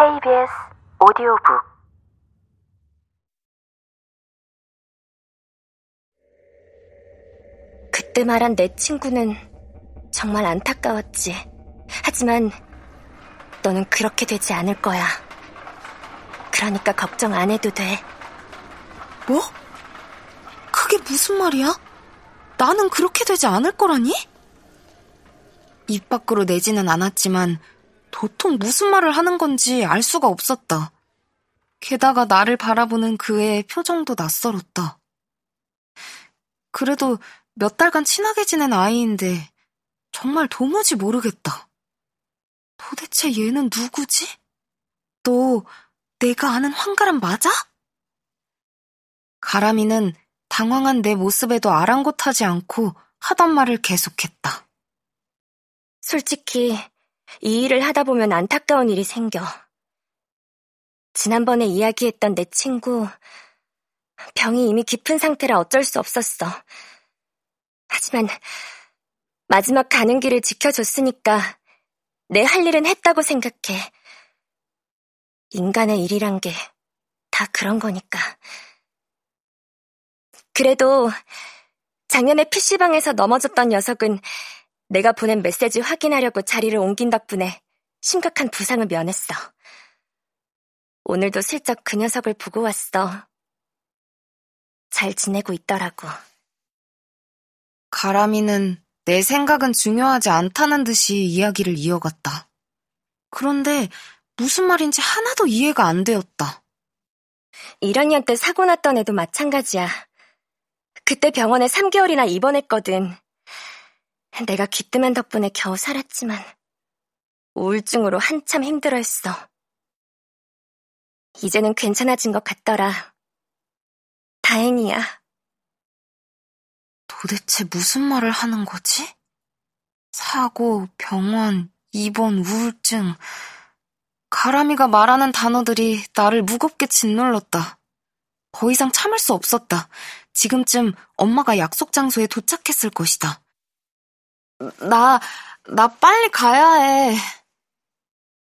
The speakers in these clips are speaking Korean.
KBS 오디오북 그때 말한 내 친구는 정말 안타까웠지. 하지만 너는 그렇게 되지 않을 거야. 그러니까 걱정 안 해도 돼. 뭐? 그게 무슨 말이야? 나는 그렇게 되지 않을 거라니? 입 밖으로 내지는 않았지만 도통 무슨 말을 하는 건지 알 수가 없었다. 게다가 나를 바라보는 그의 표정도 낯설었다. 그래도 몇 달간 친하게 지낸 아이인데 정말 도무지 모르겠다. 도대체 얘는 누구지? 너 내가 아는 황가람 맞아? 가람이는 당황한 내 모습에도 아랑곳하지 않고 하던 말을 계속했다. 솔직히 이 일을 하다 보면 안타까운 일이 생겨. 지난번에 이야기했던 내 친구, 병이 이미 깊은 상태라 어쩔 수 없었어. 하지만 마지막 가는 길을 지켜줬으니까 내 할 일은 했다고 생각해. 인간의 일이란 게 다 그런 거니까. 그래도 작년에 PC방에서 넘어졌던 녀석은 내가 보낸 메시지 확인하려고 자리를 옮긴 덕분에 심각한 부상을 면했어. 오늘도 슬쩍 그 녀석을 보고 왔어. 잘 지내고 있더라고. 가람이는 내 생각은 중요하지 않다는 듯이 이야기를 이어갔다. 그런데 무슨 말인지 하나도 이해가 안 되었다. 1학년 때 사고 났던 애도 마찬가지야. 그때 병원에 3개월이나 입원했거든. 내가 귀뜸한 덕분에 겨우 살았지만 우울증으로 한참 힘들어했어. 이제는 괜찮아진 것 같더라. 다행이야. 도대체 무슨 말을 하는 거지? 사고, 병원, 입원, 우울증. 가람이가 말하는 단어들이 나를 무겁게 짓눌렀다. 더 이상 참을 수 없었다. 지금쯤 엄마가 약속 장소에 도착했을 것이다. 나, 나 빨리 가야 해.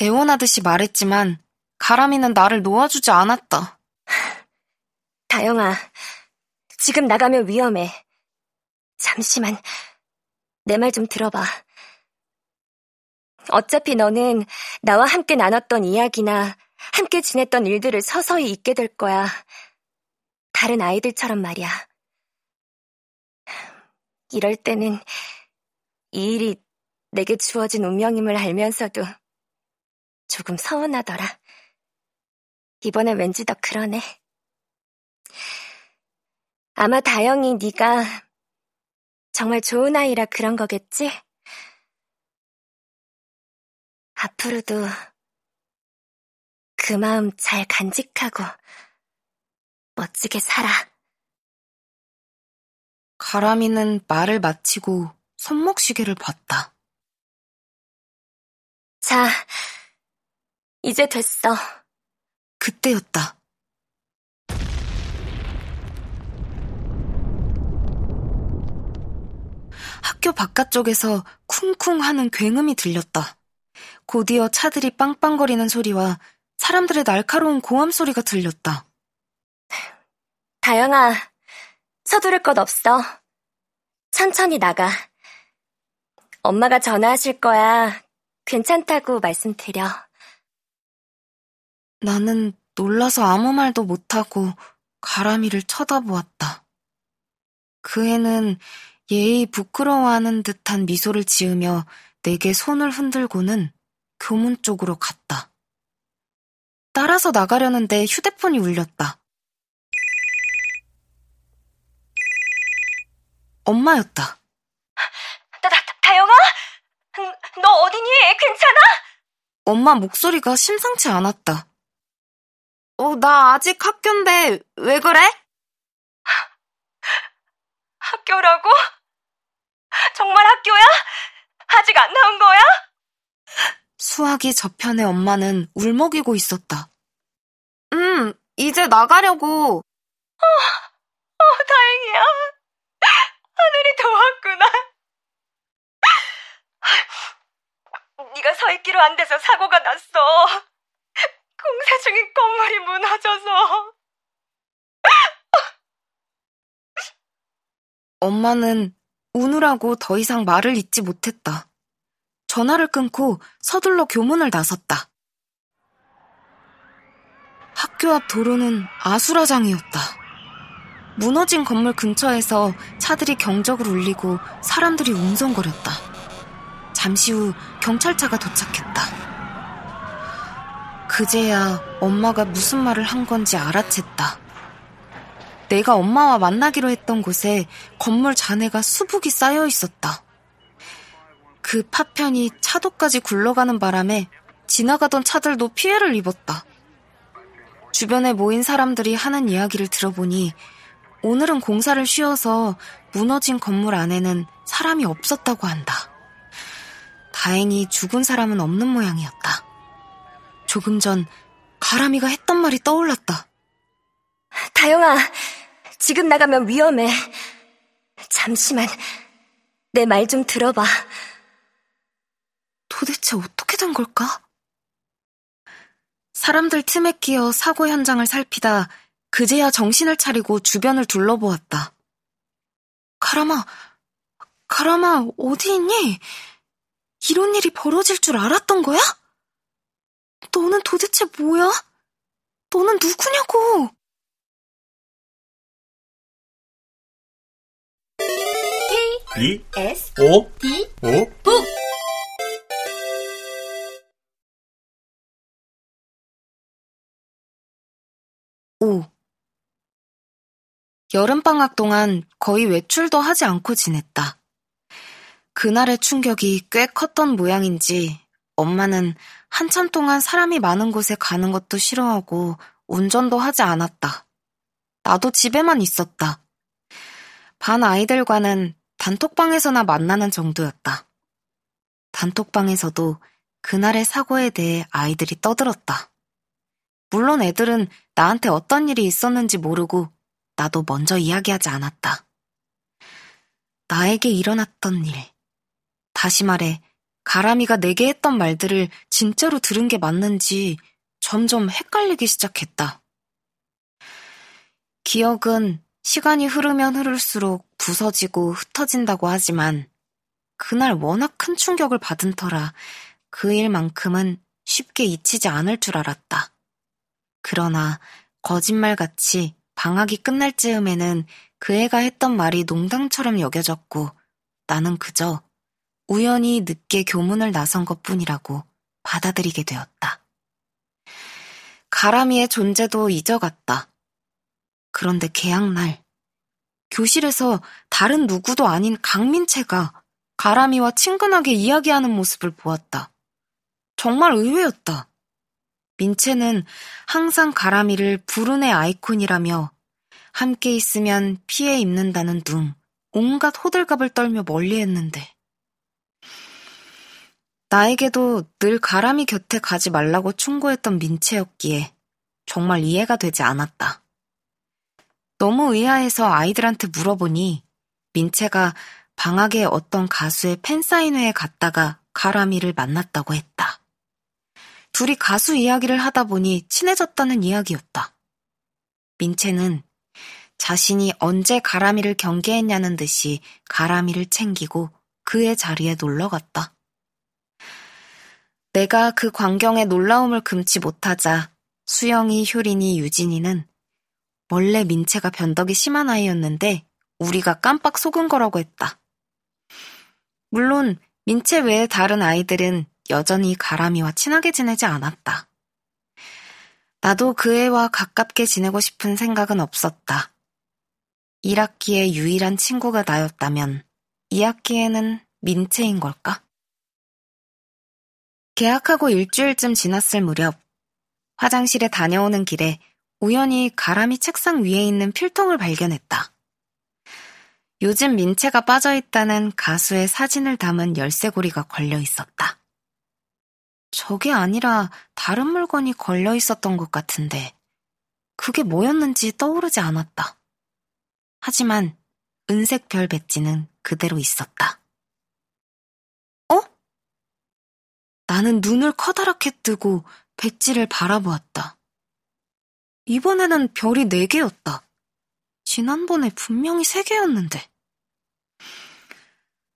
애원하듯이 말했지만 가람이는 나를 놓아주지 않았다. 다영아, 지금 나가면 위험해. 잠시만, 내 말 좀 들어봐. 어차피 너는 나와 함께 나눴던 이야기나 함께 지냈던 일들을 서서히 잊게 될 거야. 다른 아이들처럼 말이야. 이럴 때는 이 일이 내게 주어진 운명임을 알면서도 조금 서운하더라. 이번엔 왠지 더 그러네. 아마 다영이 네가 정말 좋은 아이라 그런 거겠지? 앞으로도 그 마음 잘 간직하고 멋지게 살아. 가람이는 말을 마치고 손목시계를 봤다. 자, 이제 됐어. 그때였다. 학교 바깥쪽에서 쿵쿵 하는 굉음이 들렸다. 곧이어 차들이 빵빵거리는 소리와 사람들의 날카로운 고함 소리가 들렸다. 다영아, 서두를 것 없어. 천천히 나가. 엄마가 전화하실 거야. 괜찮다고 말씀드려. 나는 놀라서 아무 말도 못하고 가람이를 쳐다보았다. 그 애는 예의 부끄러워하는 듯한 미소를 지으며 내게 손을 흔들고는 교문 쪽으로 갔다. 따라서 나가려는데 휴대폰이 울렸다. 엄마였다. 다, 다, 다영아? 너 어디니? 괜찮아? 엄마 목소리가 심상치 않았다. 어, 나 아직 학교인데 왜 그래? 학교라고? 정말 학교야? 아직 안 나온 거야? 수학이 저편의 엄마는 울먹이고 있었다. 음, 이제 나가려고. 어, 어, 다행이야. 하늘이 도왔구나. 네가 서 있기로 안 돼서 사고가 났어. 공사 중인 건물이 무너져서. 엄마는 우느라고 더 이상 말을 잇지 못했다. 전화를 끊고 서둘러 교문을 나섰다. 학교 앞 도로는 아수라장이었다. 무너진 건물 근처에서 차들이 경적을 울리고 사람들이 웅성거렸다. 잠시 후 경찰차가 도착했다. 그제야 엄마가 무슨 말을 한 건지 알아챘다. 내가 엄마와 만나기로 했던 곳에 건물 잔해가 수북이 쌓여 있었다. 그 파편이 차도까지 굴러가는 바람에 지나가던 차들도 피해를 입었다. 주변에 모인 사람들이 하는 이야기를 들어보니 오늘은 공사를 쉬어서 무너진 건물 안에는 사람이 없었다고 한다. 다행히 죽은 사람은 없는 모양이었다. 조금 전 가람이가 했던 말이 떠올랐다. 다영아, 지금 나가면 위험해. 잠시만, 내 말 좀 들어봐. 도대체 어떻게 된 걸까? 사람들 틈에 끼어 사고 현장을 살피다 그제야 정신을 차리고 주변을 둘러보았다. 가람아, 가람아, 어디 있니? 이런 일이 벌어질 줄 알았던 거야? 너는 도대체 뭐야? 너는 누구냐고? B S, O D, O 북! 오. 여름방학 동안 거의 외출도 하지 않고 지냈다. 그날의 충격이 꽤 컸던 모양인지 엄마는 한참 동안 사람이 많은 곳에 가는 것도 싫어하고 운전도 하지 않았다. 나도 집에만 있었다. 반 아이들과는 단톡방에서나 만나는 정도였다. 단톡방에서도 그날의 사고에 대해 아이들이 떠들었다. 물론 애들은 나한테 어떤 일이 있었는지 모르고 나도 먼저 이야기하지 않았다. 나에게 일어났던 일. 다시 말해, 가람이가 내게 했던 말들을 진짜로 들은 게 맞는지 점점 헷갈리기 시작했다. 기억은 시간이 흐르면 흐를수록 부서지고 흩어진다고 하지만 그날 워낙 큰 충격을 받은 터라 그 일만큼은 쉽게 잊히지 않을 줄 알았다. 그러나 거짓말같이 방학이 끝날 즈음에는 그 애가 했던 말이 농담처럼 여겨졌고 나는 그저 우연히 늦게 교문을 나선 것 뿐이라고 받아들이게 되었다. 가람이의 존재도 잊어갔다. 그런데 개학날, 교실에서 다른 누구도 아닌 강민채가 가람이와 친근하게 이야기하는 모습을 보았다. 정말 의외였다. 민채는 항상 가람이를 불운의 아이콘이라며 함께 있으면 피해 입는다는 둥 온갖 호들갑을 떨며 멀리했는데 나에게도 늘 가람이 곁에 가지 말라고 충고했던 민채였기에 정말 이해가 되지 않았다. 너무 의아해서 아이들한테 물어보니 민채가 방학에 어떤 가수의 팬사인회에 갔다가 가람이를 만났다고 했다. 둘이 가수 이야기를 하다 보니 친해졌다는 이야기였다. 민채는 자신이 언제 가람이를 경계했냐는 듯이 가람이를 챙기고 그의 자리에 놀러 갔다. 내가 그 광경에 놀라움을 금치 못하자 수영이, 효린이, 유진이는 원래 민채가 변덕이 심한 아이였는데 우리가 깜빡 속은 거라고 했다. 물론 민채 외의 다른 아이들은 여전히 가람이와 친하게 지내지 않았다. 나도 그 애와 가깝게 지내고 싶은 생각은 없었다. 1학기의 유일한 친구가 나였다면 2학기에는 민채인 걸까? 계약하고 일주일쯤 지났을 무렵 화장실에 다녀오는 길에 우연히 가람이 책상 위에 있는 필통을 발견했다. 요즘 민채가 빠져 있다는 가수의 사진을 담은 열쇠고리가 걸려 있었다. 저게 아니라 다른 물건이 걸려 있었던 것 같은데 그게 뭐였는지 떠오르지 않았다. 하지만 은색 별 배지는 그대로 있었다. 어? 나는 눈을 커다랗게 뜨고 백지를 바라보았다. 이번에는 별이 네 개였다. 지난번에 분명히 세 개였는데.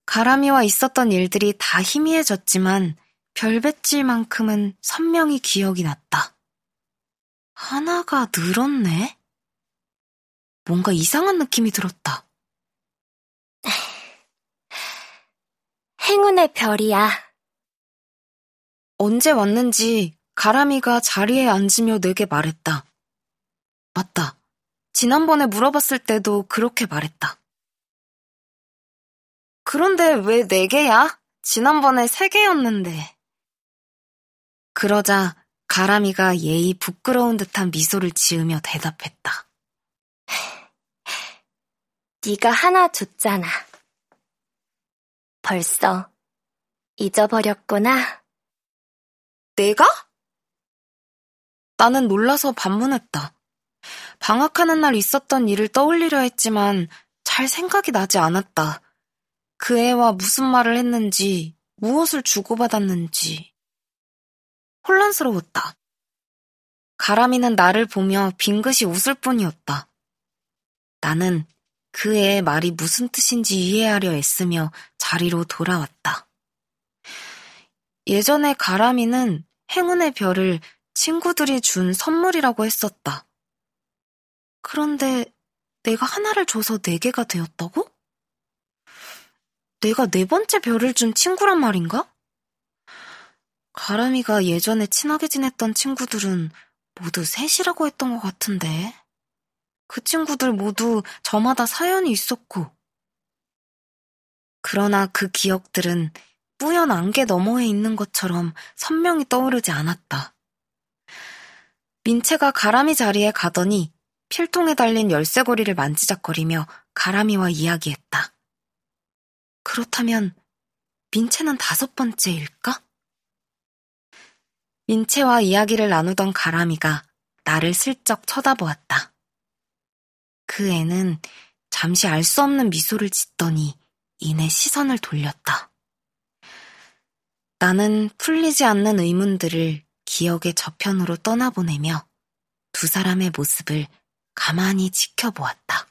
가람이와 있었던 일들이 다 희미해졌지만 별배찔만큼은 선명히 기억이 났다. 하나가 늘었네? 뭔가 이상한 느낌이 들었다. 행운의 별이야. 언제 왔는지 가람이가 자리에 앉으며 내게 말했다. 맞다. 지난번에 물어봤을 때도 그렇게 말했다. 그런데 왜 네 개야? 지난번에 세 개였는데. 그러자 가람이가 예의 부끄러운 듯한 미소를 지으며 대답했다. 네가 하나 줬잖아. 벌써 잊어버렸구나. 내가? 나는 놀라서 반문했다. 방학하는 날 있었던 일을 떠올리려 했지만 잘 생각이 나지 않았다. 그 애와 무슨 말을 했는지, 무엇을 주고받았는지. 혼란스러웠다. 가람이는 나를 보며 빙긋이 웃을 뿐이었다. 나는 그 애의 말이 무슨 뜻인지 이해하려 애쓰며 자리로 돌아왔다. 예전에 가람이는 행운의 별을 친구들이 준 선물이라고 했었다. 그런데 내가 하나를 줘서 네 개가 되었다고? 내가 네 번째 별을 준 친구란 말인가? 가람이가 예전에 친하게 지냈던 친구들은 모두 셋이라고 했던 것 같은데. 그 친구들 모두 저마다 사연이 있었고. 그러나 그 기억들은 뿌연 안개 너머에 있는 것처럼 선명히 떠오르지 않았다. 민채가 가람이 자리에 가더니 필통에 달린 열쇠고리를 만지작거리며 가람이와 이야기했다. 그렇다면 민채는 다섯 번째일까? 민채와 이야기를 나누던 가람이가 나를 슬쩍 쳐다보았다. 그 애는 잠시 알 수 없는 미소를 짓더니 이내 시선을 돌렸다. 나는 풀리지 않는 의문들을 기억의 저편으로 떠나보내며 두 사람의 모습을 가만히 지켜보았다.